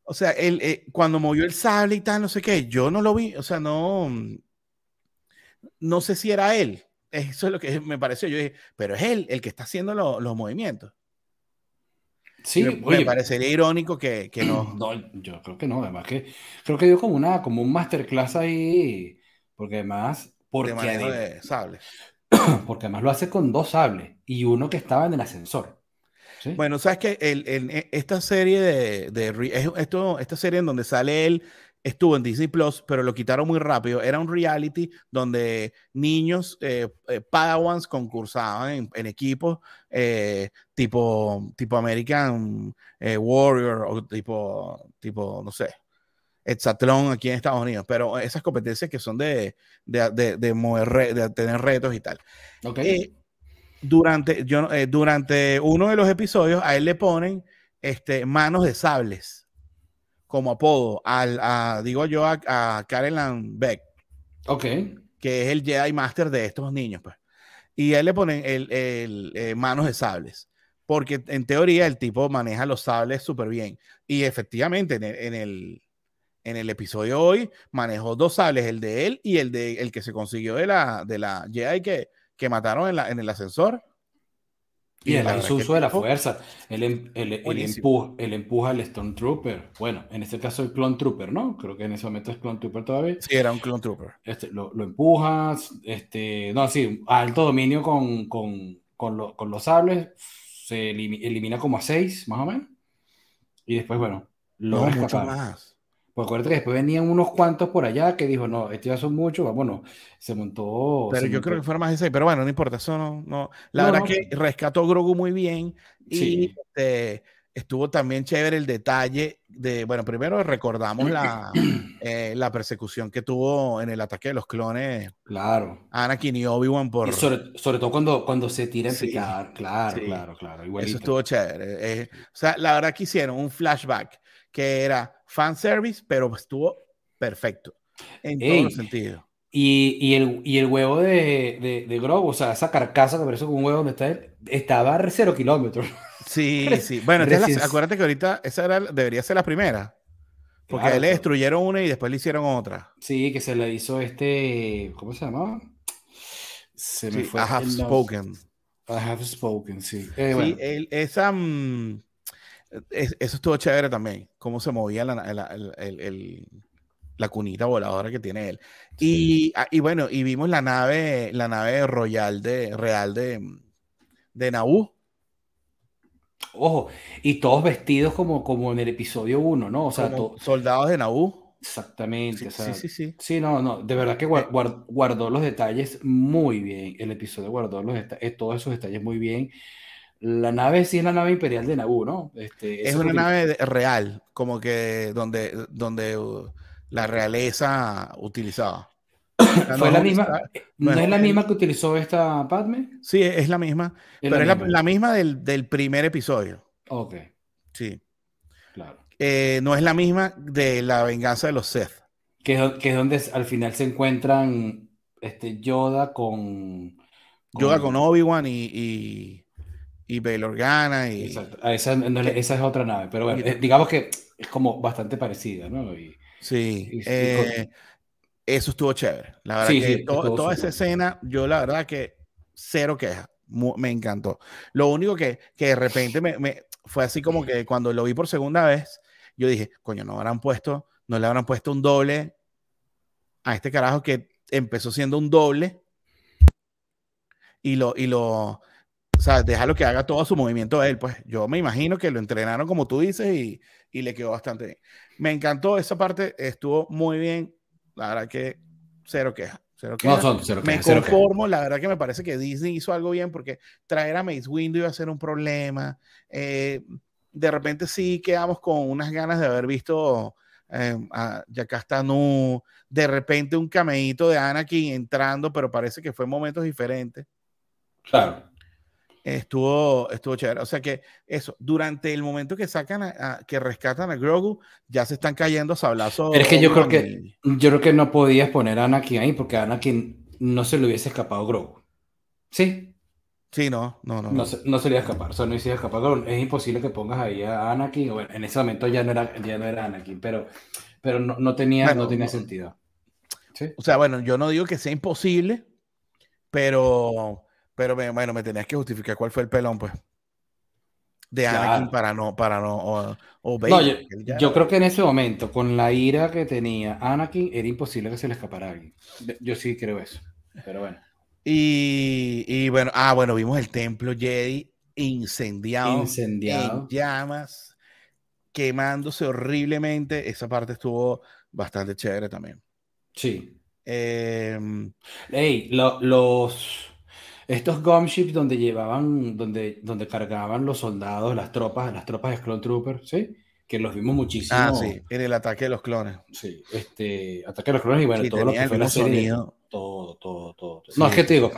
B: O sea, él, eh, cuando movió el sable y tal, no sé qué, yo no lo vi, o sea, no, no sé si era él. Eso es lo que me pareció. Yo dije, pero es él el que está haciendo los movimientos. Sí, me, parecería irónico que, que, no. (clears throat)
A: No, yo creo que no. Además que creo que dio como una, como un masterclass ahí, porque además, porque,
B: de (clears throat)
A: porque además lo hace con dos sables y uno que estaba en el ascensor.
B: Bueno, sabes que el, e, esta serie de, de, esto, esta serie en donde sale él estuvo en Disney Plus, pero lo quitaron muy rápido. Era un reality donde niños eh, eh, Padawans concursaban en, equipos eh, tipo, tipo American Warrior o tipo, tipo, no sé, Exatlón aquí en Estados Unidos. Pero esas competencias que son de, de, de, mover, de tener retos y tal.
A: Okay
B: durante, yo, eh, durante uno de los episodios a él le ponen este, manos de sables como apodo, al, a, digo yo, a, a Karen Beck.
A: Ok.
B: Que es el Jedi Master de estos niños, pues. Y a él le ponen el, el eh, manos de sables. Porque en teoría el tipo maneja los sables súper bien. Y efectivamente, en el, en el, en el episodio hoy manejó dos sables, el de él y el de el que se consiguió de la, de la Jedi que, que mataron en, la, en el ascensor.
A: Y, el uso de la fuerza. Él, em, el, el, empuja, el empuja al Stormtrooper. Bueno, en este caso el Clone Trooper, ¿no? Creo que en ese momento es Clone Trooper todavía.
B: Sí, era un Clone Trooper.
A: Este, lo, lo empujas, este, no, sí, alto dominio con, con, con, lo, con los sables. Se elimina como a seis, más o menos. Y después, bueno,
B: lo no, mucho más.
A: Pues acuérdate que después venían unos cuantos por allá que dijo, no, estos ya son muchos, bueno, se montó.
B: Pero
A: yo
B: creo que fueron más de seis, pero bueno, no importa, eso no. no. La verdad que rescató Grogu muy bien y este, estuvo también chévere el detalle de, bueno, primero recordamos la, (clears throat) eh, la persecución que tuvo en el ataque de los clones.
A: Claro.
B: Anakin y Obi-Wan por.
A: sobre, sobre, todo cuando, cuando se tira en picar, claro, claro, claro.
B: Eso estuvo chévere. Eh, o sea, la verdad que hicieron un flashback que era fan service, pero estuvo perfecto en todos los sentidos.
A: Y, y, el, y el huevo de, de, de Grogu, o sea, esa carcasa que parece con un huevo donde está él, estaba a cero kilómetros.
B: Sí, (laughs) sí. Bueno, entonces, acuérdate que ahorita esa era, debería ser la primera. Porque a él le destruyeron una y después le hicieron otra.
A: Sí, que se le hizo este. ¿Cómo se llamaba?
B: Se me fue. I have spoken.
A: I have spoken, sí.
B: Eh, sí, él, esa. Um, eso estuvo chévere también, cómo se movía la, la, la cunita voladora que tiene él. Y, ah, y, bueno, y vimos la nave, la nave royal de, real de, de Naboo.
A: Ojo, y todos vestidos como, como en el episodio 1, ¿no? O sea,
B: soldados de Naboo.
A: Exactamente.
B: Sí, sí, sí,
A: sí. no, no, de verdad que guardó los detalles muy bien. El episodio guardó los eh, todos esos detalles muy bien. La nave sí es la nave imperial de Naboo, ¿no?
B: Este, es una nave real, como que donde, donde uh, la realeza utilizaba.
A: Fue la misma, eh, ¿No es la misma que utilizó esta Padme?
B: Sí, es la misma, pero es la, misma del, del, primer episodio.
A: Ok.
B: Sí. Claro. Eh, no es la misma de la venganza de los Sith.
A: Que, que es donde al final se encuentran este, Yoda con,
B: Yoda con Obi-Wan y y Bail Organa. Y...
A: Exacto. Ah, esa, esa, es otra nave, pero bueno, eh, digamos que es como bastante parecida, ¿no?
B: sí, eh, eso estuvo chévere. La verdad que toda esa escena, yo la verdad que cero queja, me encantó. Lo único que, que de repente me, me, fue así como que cuando lo vi por segunda vez, yo dije, coño, no habrán puesto, no le habrán puesto un doble a este carajo que empezó siendo un doble y lo, y lo, sea, déjalo que haga todo su movimiento él. Pues yo me imagino que lo entrenaron como tú dices y, y le quedó bastante bien. Me encantó esa parte, estuvo muy bien. La verdad que cero queja. Cero queja.
A: No, son cero
B: me conformo, la verdad que me parece que Disney hizo algo bien porque traer a Mace Windu iba a ser un problema. Eh, de repente sí quedamos con unas ganas de haber visto eh, a Yakastanu, de repente un cameíto de Anakin entrando, pero parece que fue en momentos diferentes.
A: Claro
B: estuvo, estuvo chévere. O sea que eso, durante el momento que sacan, a, que rescatan a Grogu, ya se están cayendo sablazos.
A: Pero es que yo creo que, yo creo que no podías poner a Anakin ahí porque a Anakin no se le hubiese escapado Grogu. ¿Sí?
B: Sí, no, no, no.
A: No, se, no se le iba a escapar, o sea, no se escapar. Es imposible que pongas ahí a Anakin. Bueno, en ese momento ya no era, ya no era Anakin, pero, pero no, no tenía, no tenía sentido.
B: ¿Sí? O sea, bueno, yo no digo que sea imposible, pero pero bueno, me tenías que justificar cuál fue el pelón, pues. De Anakin para no, para no, o,
A: yo, creo que en ese momento, con la ira que tenía Anakin, era imposible que se le escapara a alguien. Yo sí creo eso. Pero bueno.
B: Y, y bueno, ah, bueno, vimos el templo Jedi incendiado,
A: incendiado.
B: en llamas, quemándose horriblemente. Esa parte estuvo bastante chévere también.
A: Sí.
B: Eh,
A: hey, los estos gunships donde llevaban, donde, donde cargaban los soldados, las tropas, las tropas de Clone Troopers, ¿sí? Que los vimos muchísimo.
B: Ah, sí, en el ataque de los clones.
A: Sí, este, ataque de los clones y bueno, todo lo que fue la serie. todo, todo, todo. no, es que te digo,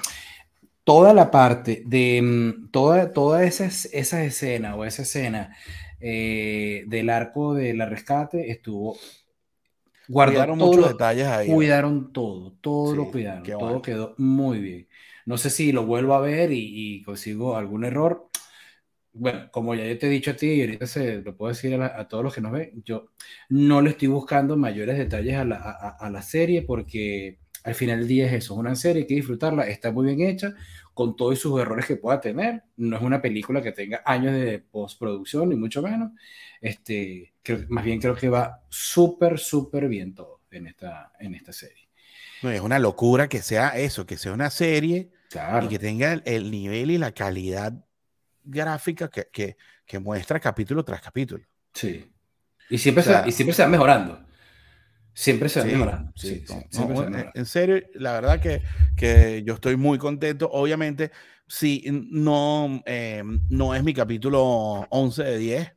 A: toda la parte de, mm, toda, toda esa, esa escena o esa escena eh, del arco de la rescate estuvo
B: guardaron muchos detalles ahí.
A: Cuidaron todo, todo lo cuidaron, todo quedó muy bien. No sé si lo vuelvo a ver y, consigo algún error. Bueno, como ya te he dicho a ti y ahorita se lo puedo decir a, todos los que nos ven, yo no le estoy buscando mayores detalles a la, a la serie porque al final del día es eso, es una serie, hay que disfrutarla, está muy bien hecha, con todos sus errores que pueda tener. No es una película que tenga años de postproducción, ni mucho menos. Este, más bien creo que va súper, súper bien todo en esta, en esta serie.
B: No, es una locura que sea eso, que sea una serie y que tenga el, nivel y la calidad gráfica que, que, muestra capítulo tras capítulo.
A: Sí. Y siempre, se, y siempre se va mejorando. Siempre se va mejorando. Sí,
B: En serio, la verdad que, que, yo estoy muy contento. Obviamente, sí, no, eh, no es mi capítulo 11 de 10,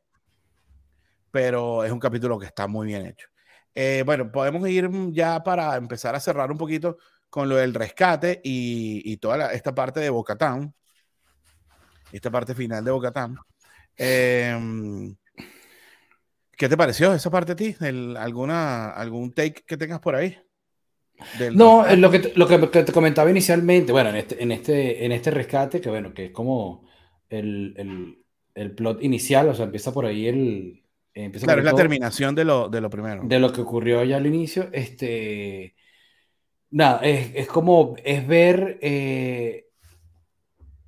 B: pero es un capítulo que está muy bien hecho. Eh, bueno, podemos ir ya para empezar a cerrar un poquito con lo del rescate y, toda esta parte de Bocatán, esta parte final de Bocatán. Eh, ¿Qué te pareció esa parte a ti? alguna, ¿Algún take que tengas por ahí?
A: no, lo que, lo que te comentaba inicialmente, bueno, en este, en este, en este rescate, que bueno, que es como el, el, el plot inicial, o sea, empieza por ahí el...
B: claro, es la terminación de lo, de lo primero.
A: De lo que ocurrió ya al inicio, este nada, es, como, es ver eh,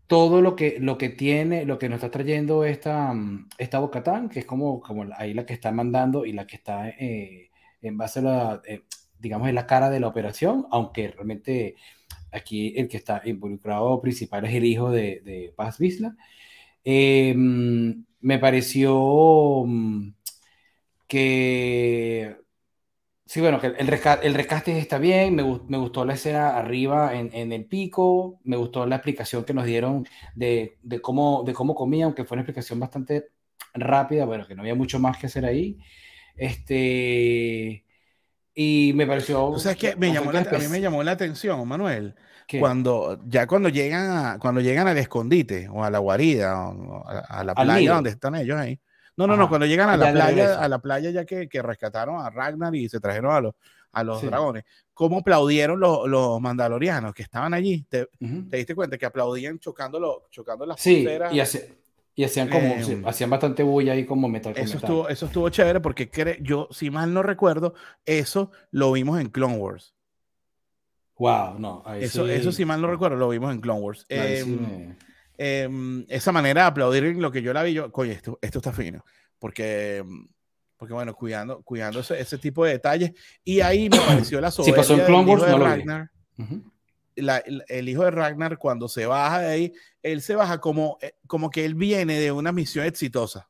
A: todo lo que, lo que tiene, lo que nos está trayendo esta, esta Bocatán, que es como, como ahí la que está mandando y la que está eh, en base a la, eh, digamos, en la cara de la operación, aunque realmente aquí el que está involucrado principal es el hijo de, de Paz Vizla. Me pareció mm, que Sí, bueno, que el, rescate, el está bien, me, me, gustó la escena arriba en, en, el pico, me gustó la explicación que nos dieron de, de, cómo, de cómo comía, aunque fue una explicación bastante rápida, bueno, que no había mucho más que hacer ahí. Este, y me pareció...
B: O sea, es que me llamó la, a mí me llamó la atención, Manuel, cuando ya cuando llegan, a, cuando llegan al escondite o a la guarida o a, la playa donde están ellos ahí. No, no, no, cuando llegan a la playa, a la playa ya que, que, rescataron a Ragnar y se trajeron a los, a los dragones, ¿cómo aplaudieron los, los, mandalorianos que estaban allí? ¿Te, ¿Te, diste cuenta que aplaudían chocando, chocando las
A: sí, y, y hacían como, em, hacían bastante bulla ahí como metal.
B: Eso, Estuvo, eso estuvo chévere porque yo, si mal no recuerdo, eso lo vimos en Clone Wars.
A: Wow, no.
B: eso, sí... eso, si mal no recuerdo, lo vimos en Clone Wars. Em, esa manera de aplaudir lo que yo la vi, yo, oye, esto, esto está fino. Porque, porque bueno, cuidando, cuidando ese, ese tipo de detalles. Y ahí me (coughs) pareció la
A: soberbia. Si pasó en Wars, no Ragnar,
B: el hijo de Ragnar, cuando se baja de ahí, él se baja como, eh, como que él viene de una misión exitosa.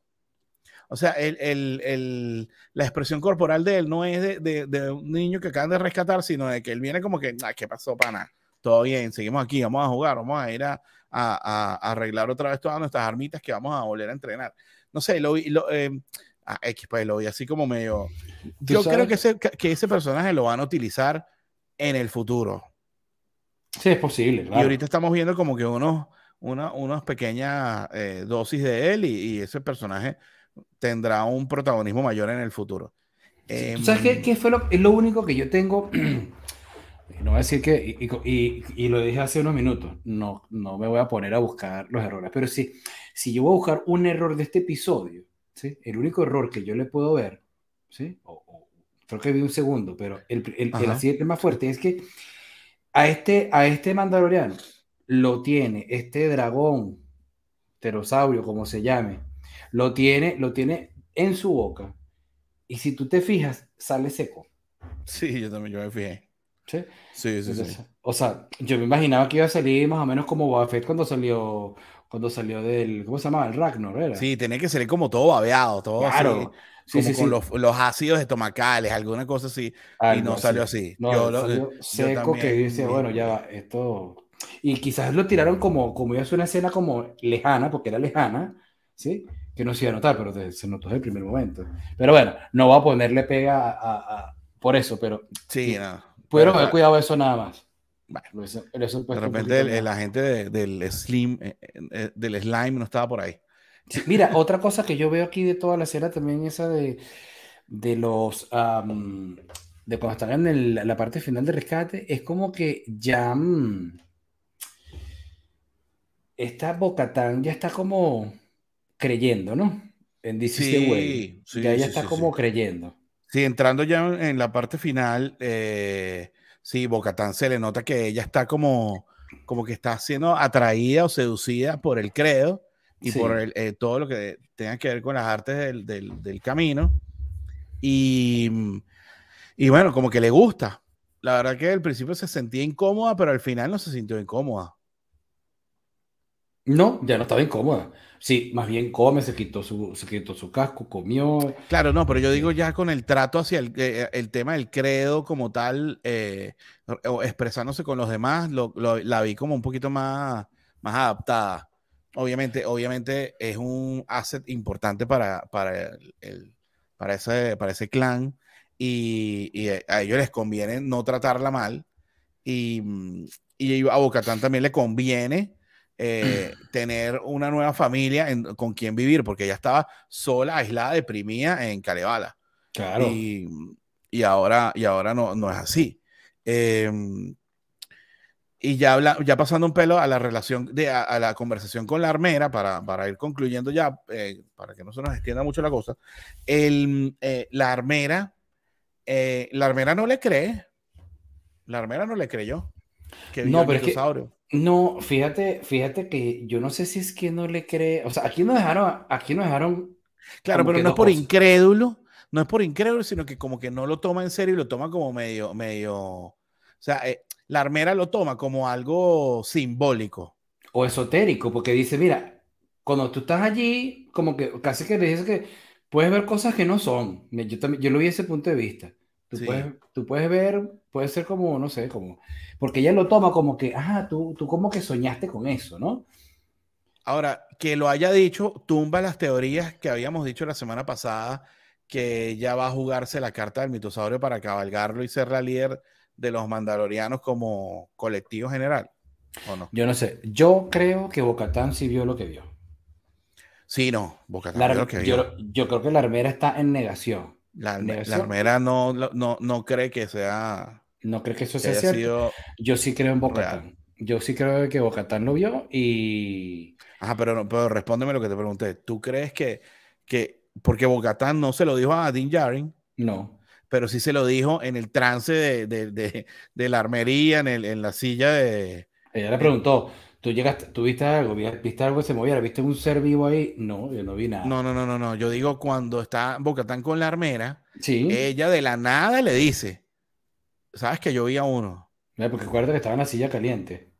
B: O sea, el, el, el, la expresión corporal de él no es de, de, de, un niño que acaban de rescatar, sino de que él viene como que, ¿qué pasó, pana? Todo bien, seguimos aquí, vamos a jugar, vamos a ir a, a, a arreglar otra vez todas nuestras armitas que vamos a volver a entrenar. No sé, lo, lo eh, ah, X, pues lo vi así como medio... Yo creo que ese, que ese personaje lo van a utilizar en el futuro.
A: Sí, es posible.
B: Y ahorita estamos viendo como que unos, una, unas pequeñas eh, dosis de él y, ese personaje tendrá un protagonismo mayor en el futuro.
A: ¿Sabes qué, em, qué, fue lo, es lo único que yo tengo? (clears throat) no voy a decir que, y, y, lo dije hace unos minutos, no, no me voy a poner a buscar los errores, pero sí, si yo voy a buscar un error de este episodio, ¿sí? el único error que yo le puedo ver, ¿sí? O, creo que vi un segundo, pero el, el, el, más fuerte es que a este, a este Mandaloriano lo tiene este dragón, pterosaurio, como se llame, lo tiene, lo tiene en su boca. Y si tú te fijas, sale seco.
B: Sí, yo también yo me fijé.
A: ¿Sí?
B: Sí, sí, sí.
A: O sea, yo me imaginaba que iba a salir más o menos como Boba cuando salió, cuando salió del, ¿cómo se llama? El Ragnar, ¿era?
B: Sí, tenía que salir como todo babeado, todo claro. como con Los, los, ácidos estomacales, alguna cosa así, y no salió así.
A: No, yo salió seco que dice, bueno, ya esto... Y quizás lo tiraron como, como iba a ser una escena como lejana, porque era lejana, ¿sí? Que no se iba a notar, pero se notó desde el primer momento. Pero bueno, no va a ponerle pega a, por eso, pero...
B: Sí, no.
A: Pudieron haber cuidado eso nada más.
B: Bueno, de repente el, agente del, slim, eh, eh, del slime no estaba por ahí.
A: Mira, otra cosa que yo veo aquí de toda la escena también esa de, de los de cuando están en la parte final de rescate, es como que ya mm, esta Bocatán ya está como creyendo, ¿no? En This sí, ya, ya está como creyendo.
B: Sí, entrando ya en la parte final, eh, sí, Bocatán se le nota que ella está como, como que está siendo atraída o seducida por el credo y por eh, todo lo que tenga que ver con las artes del, del, camino. Y, y, bueno, como que le gusta. La verdad que al principio se sentía incómoda, pero al final no se sintió incómoda.
A: No, ya no estaba incómoda. Sí, más bien come, se quitó su, se quitó su casco, comió.
B: Claro, no, pero yo digo ya con el trato hacia el, eh, el tema del credo como tal, eh, expresándose con los demás, lo, la vi como un poquito más, más adaptada. Obviamente, obviamente es un asset importante para, para, el, para, ese, para ese clan y, y, a ellos les conviene no tratarla mal y, y a Bocatán también le conviene eh, (clears throat) tener una nueva familia con quien vivir, porque ella estaba sola, aislada, deprimida en Kalevala.
A: Claro.
B: Y, y, ahora, y ahora no, no es así. Em, y ya, habla, ya pasando un pelo a la relación, de, a, la conversación con la armera, para, para ir concluyendo ya, eh, para que no se nos extienda mucho la cosa, el, eh, la armera, la armera no le cree, la armera no le creyó.
A: Que no, pero es que, no, fíjate, fíjate que yo no sé si es que no le cree, o sea, aquí nos dejaron, aquí nos dejaron.
B: Claro, pero no es por incrédulo, no es por incrédulo, sino que como que no lo toma en serio y lo toma como medio, medio, o sea, eh, la armera lo toma como algo simbólico.
A: O esotérico, porque dice, mira, cuando tú estás allí, como que casi que le dice que puedes ver cosas que no son. Yo, también, yo lo vi ese punto de vista. Tú, puedes, tú puedes ver, puede ser como, no sé, como, porque ella lo toma como que, ah, tú, tú como que soñaste con eso, ¿no?
B: Ahora, que lo haya dicho, tumba las teorías que habíamos dicho la semana pasada, que ella va a jugarse la carta del mitosaurio para cabalgarlo y ser la líder de los mandalorianos como colectivo general, ¿o no?
A: Yo no sé, yo creo que Bocatán sí vio lo que vio.
B: Sí, no, Bocatán
A: vio lo que vio. Yo, creo que la armera está en negación.
B: La, armera no, no, no cree que sea...
A: No cree que eso sea cierto. Yo sí creo en Bocatán. Yo sí creo que Bocatán lo vio y
B: Ajá, pero, pero respóndeme lo que te pregunté. ¿Tú crees que, que porque Bocatán no se lo dijo a Dean Jarin?
A: No.
B: Pero sí se lo dijo en el trance de, de, de, de la armería, en, el, en, la silla de.
A: Ella le preguntó: ¿tú llegaste, tú viste algo? ¿Viste algo que se moviera? ¿Viste un ser vivo ahí? No, yo no vi nada.
B: No, no, no, no. no. Yo digo cuando está Bocatán con la armera,
A: sí.
B: ella de la nada le dice: ¿Sabes que yo vi a uno?
A: Porque acuérdate que estaba en la silla caliente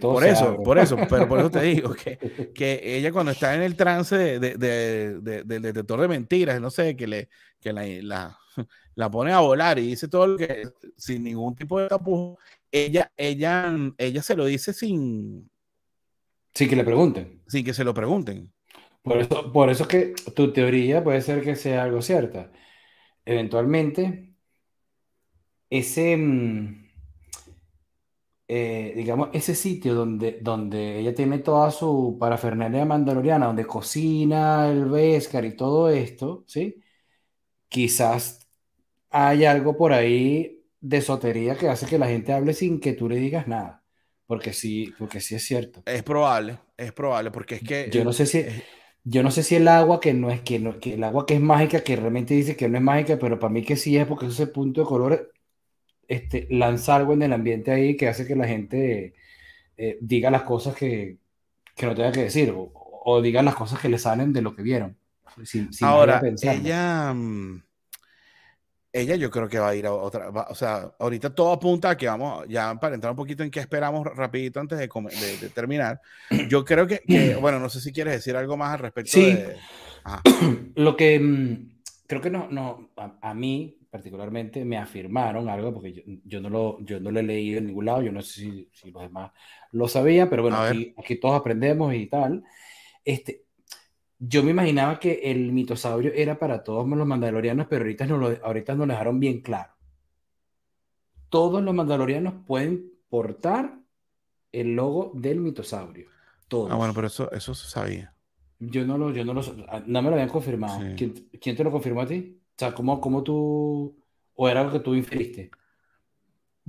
B: por eso, por eso, pero por eso te (laughs) digo que, que ella cuando está en el trance de, de, de, del detector de mentiras, no sé, que, le, que la, la, (laughs) la, pone a volar y dice todo lo que sin ningún tipo de tapujo, ella, ella, ella se lo dice sin...
A: Sin que le pregunten.
B: Sin que se lo pregunten.
A: Por eso, por eso es que tu teoría puede ser que sea algo cierta. Eventualmente, ese... Mm, eh, digamos, ese sitio donde, donde ella tiene toda su parafernalia mandaloriana, donde cocina el Beskar y todo esto, ¿sí? Quizás hay algo por ahí de sotería que hace que la gente hable sin que tú le digas nada. Porque sí, porque sí es cierto.
B: Es probable, es probable, porque es que...
A: Yo no sé si... Yo no sé si el agua que no es que, no, que el agua que es mágica, que realmente dice que no es mágica, pero para mí que sí es porque ese punto de color este, lanza algo en el ambiente ahí que hace que la gente eh, diga las cosas que, que, no tenga que decir o, o, diga las cosas que le salen de lo que vieron.
B: Ahora, ella, mm, ella yo creo que va a ir a otra, o sea, ahorita todo apunta a que vamos, ya para entrar un poquito en qué esperamos rapidito antes de, de, terminar, yo creo que, (clears throat) bueno, no sé si quieres decir algo más al respecto
A: sí.
B: de... (clears throat)
A: Lo que mm, creo que no, no a mí particularmente me afirmaron algo, porque yo, yo, no, lo, yo no lo he leído en ningún lado, yo no sé si, si los demás lo sabían, pero bueno, aquí, aquí, todos aprendemos y tal. Este, yo me imaginaba que el mitosaurio era para todos los mandalorianos, pero ahorita, no lo, ahorita nos lo dejaron bien claro. Todos los mandalorianos pueden portar el logo del mitosaurio. Todos.
B: Ah, bueno, pero eso, eso se sabía.
A: Yo no lo, yo no lo, no me lo habían confirmado. ¿Quién, ¿Quién, te lo confirmó a ti? O sea, ¿cómo, cómo tú, o era algo que tú inferiste?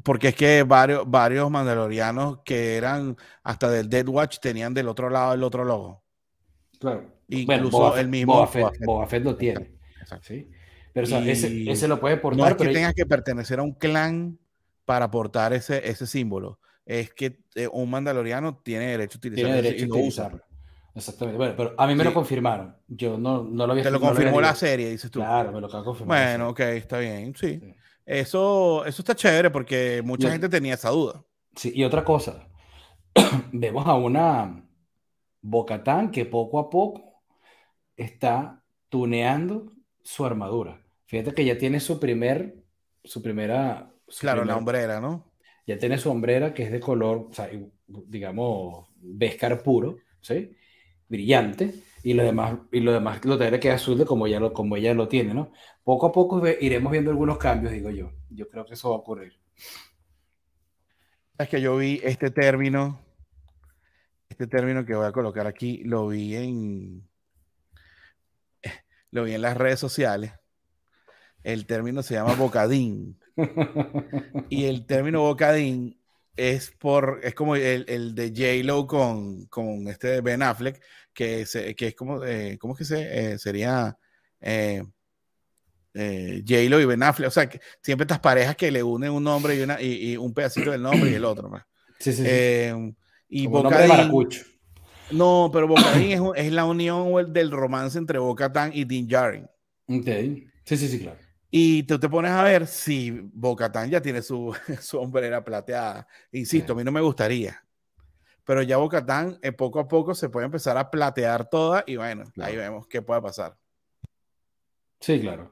B: Porque es que varios, varios mandalorianos que eran hasta del Dead Watch tenían del otro lado el otro logo.
A: Claro.
B: Incluso el mismo.
A: Boba Fett, lo tiene. Exacto. ¿sí? Pero o sea, ese, ese, lo puede portar.
B: No es
A: que
B: tengas que pertenecer a un clan para portar ese, ese símbolo. Es que eh, un mandaloriano tiene derecho a utilizarlo.
A: Tiene derecho a utilizarlo. Exactamente. Bueno, pero a mí me lo confirmaron. Yo no, no lo había
B: Te lo confirmó la serie, dices tú.
A: Claro, me lo confirmado.
B: Bueno, ok, está bien, sí. Eso, eso está chévere porque mucha gente tenía esa duda.
A: Sí, y otra cosa. (clears throat) Vemos a una Bocatán que poco a poco está tuneando su armadura. Fíjate que ya tiene su primer, su primera.
B: claro, la hombrera, ¿no?
A: Ya tiene su hombrera que es de color, o sea, digamos, Vescar puro, ¿sí? brillante y lo demás, y lo demás lo tendré que azul de como, ya lo, como ella lo tiene, ¿no? Poco a poco iremos viendo algunos cambios, digo yo. Yo creo que eso va a ocurrir.
B: Es que yo vi este término, este término que voy a colocar aquí, lo vi en, lo vi en las redes sociales. El término se llama bocadín. y el término bocadín es por es como el, el de J-Lo con, con, este Ben Affleck, que, que es como, eh, ¿cómo es que se, eh, sería eh, eh, J-Lo y Ben Affleck? O sea, que siempre estas parejas que le unen un nombre y, una, y, un pedacito del nombre y el otro. Pues.
A: Sí, sí,
B: sí. y Bocadín. No, pero Bocadín es, es, la unión del romance entre Bocatán y Dean Jarin.
A: Ok. Sí, sí, sí, claro.
B: Y tú te pones a ver si Bocatán ya tiene su, (laughs) su hombrera plateada. Insisto, a mí no me gustaría. Pero ya Bocatán, eh, poco a poco, se puede empezar a platear toda y bueno, ahí vemos qué puede pasar.
A: Sí, claro.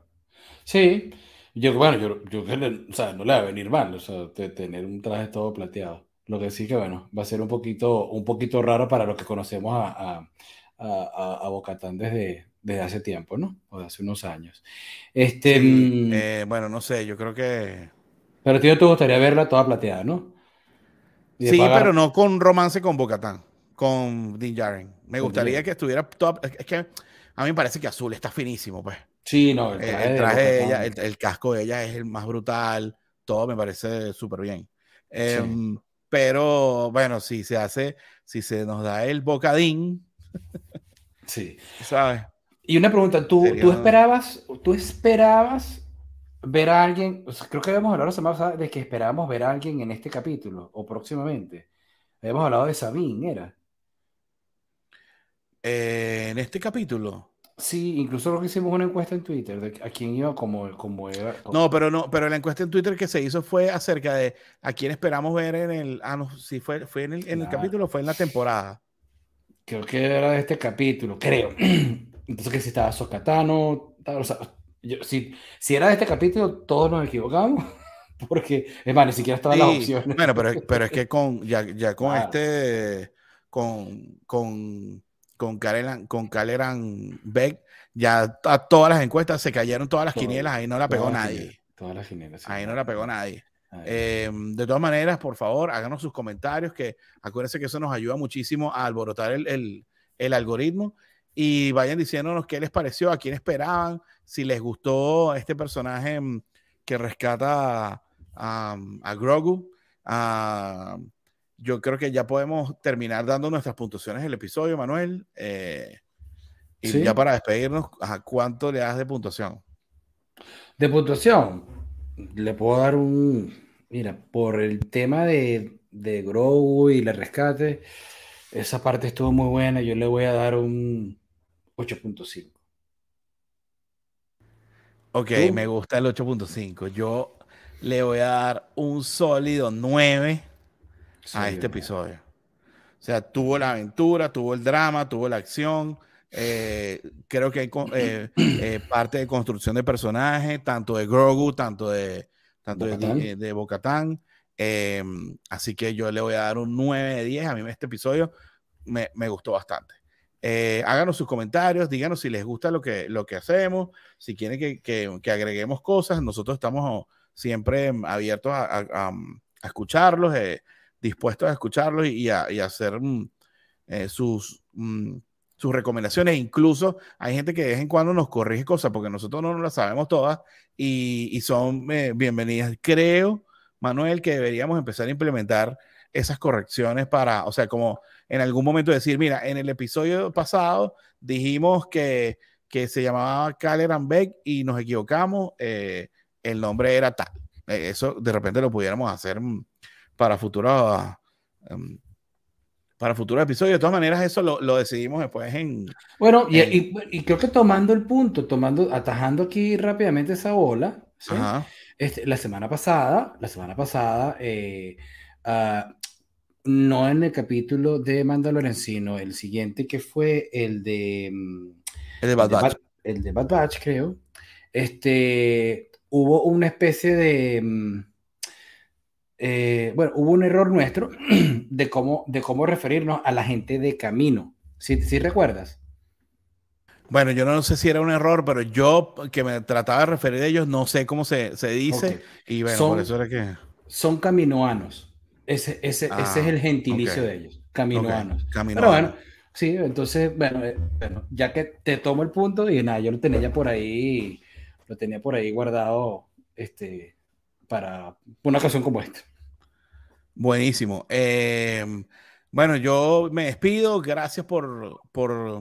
A: Sí, Yo, bueno, yo, yo o sea, no le va a venir mal, o sea, tener un traje todo plateado. Lo que sí que, bueno, va a ser un poquito, un poquito raro para los que conocemos a, a, a, a Bocatán desde, desde hace tiempo, ¿no? O de hace unos años. Este, mm,
B: eh, bueno, no sé, yo creo que...
A: Pero a ti no te gustaría verla toda plateada, ¿no?
B: Sí, pero no con romance con Bocatán, con Din Jaren. Me gustaría que estuviera toda... Es que a mí me parece que azul está finísimo, pues.
A: Sí, no,
B: el traje, de, ella, el, casco de ella es el más brutal, todo me parece súper bien. Em, pero bueno, si se hace, si se nos da el bocadín,
A: sí,
B: ¿sabes?
A: Y una pregunta, ¿tú, ¿tú esperabas, tú esperabas ver a alguien, creo que habíamos hablado la semana pasada de que esperábamos ver a alguien en este capítulo o próximamente. Habíamos hablado de Sabine, ¿era?
B: Eh, en este capítulo.
A: Sí, incluso lo que hicimos una encuesta en Twitter de a quién iba como, como era.
B: No, pero no, pero la encuesta en Twitter que se hizo fue acerca de a quién esperamos ver en el. Ah, no, si fue, fue en el, en el capítulo fue en la temporada.
A: Creo que era de este capítulo, creo. (clears throat) Entonces que si estaba Socatano, o sea, si, si era de este capítulo, todos nos equivocamos. (laughs) Porque, es más, ni siquiera estaban las opciones.
B: Bueno, pero, pero es que (laughs) con, ya, ya con este, con, con con Caleran, con Beck, ya a todas las encuestas se cayeron todas las quinielas, ahí no la pegó nadie.
A: Todas las quinielas.
B: Ahí no la pegó nadie. Em, de todas maneras, por favor, háganos sus comentarios, que acuérdense que eso nos ayuda muchísimo a alborotar el, el, algoritmo y vayan diciéndonos qué les pareció, a quién esperaban, si les gustó este personaje em, que rescata a, a Grogu, a, yo creo que ya podemos terminar dando nuestras puntuaciones del episodio, Manuel. Eh, y ya para despedirnos, ¿a cuánto le das de puntuación?
A: De puntuación, le puedo dar un. Mira, por el tema de, de Grogu y el rescate, esa parte estuvo muy buena. Yo le voy a dar un 8.5.
B: Ok, me gusta el 8.5. Yo le voy a dar un sólido 9 a este episodio. O sea, tuvo la aventura, tuvo el drama, tuvo la acción. Eh, creo que hay eh, (clears throat) eh, parte de construcción de personajes, tanto de Grogu, tanto de, tanto de, de Bocatán. Em, así que yo le voy a dar un 9 de 10. A mí este episodio me, me gustó bastante. háganos sus comentarios, díganos si les gusta lo que, lo que hacemos, si quieren que, que, que agreguemos cosas. Nosotros estamos siempre abiertos a, a, a escucharlos dispuestos a escucharlos y, a, hacer mm, eh, sus, mm, sus recomendaciones. Incluso hay gente que de vez en cuando nos corrige cosas porque nosotros no las sabemos todas y, son eh, bienvenidas. Creo, Manuel, que deberíamos empezar a implementar esas correcciones para, o sea, como en algún momento decir, mira, en el episodio pasado dijimos que, que se llamaba Caleran Beck y nos equivocamos, eh, el nombre era tal. eso de repente lo pudiéramos hacer mm, para futuros em, para futuros episodios. De todas maneras, eso lo, decidimos después en.
A: Bueno, y, creo que tomando el punto, tomando, atajando aquí rápidamente esa bola, este, la semana pasada, la semana pasada, eh, ah, no en el capítulo de Mandalorian, sino el siguiente que fue el de. Mm,
B: el de Bad Batch.
A: el de Bad Batch, creo. Este, hubo una especie de mm, eh, bueno, hubo un error nuestro (clears throat) de cómo, de cómo referirnos a la gente de camino. ¿Sí, sí recuerdas?
B: Bueno, yo no sé si era un error, pero yo que me trataba de referir a ellos, no sé cómo se, se dice. Y bueno, por eso era que.
A: Son caminoanos. Ese, ese, ese es el ah, gentilicio de ellos. Caminoanos. Pero bueno, sí, entonces, bueno, eh, bueno, ya que te tomo el punto, y nada, yo lo tenía ya por ahí, lo tenía por ahí guardado este, para una ocasión como esta.
B: Buenísimo. Em, bueno, yo me despido. Gracias por, por,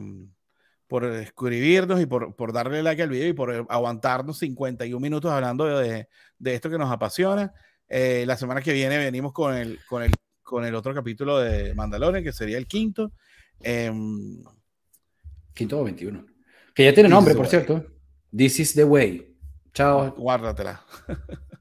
B: por escribirnos y por, por, darle like al video y por aguantarnos 51 minutos hablando de, de esto que nos apasiona. Eh, la semana que viene venimos con el, con, el, con el otro capítulo de Mandalorian, que sería el quinto. Em,
A: quinto o 21. Que ya tiene nombre, por cierto. This is the way. Chao.
B: Guárdatela. (laughs)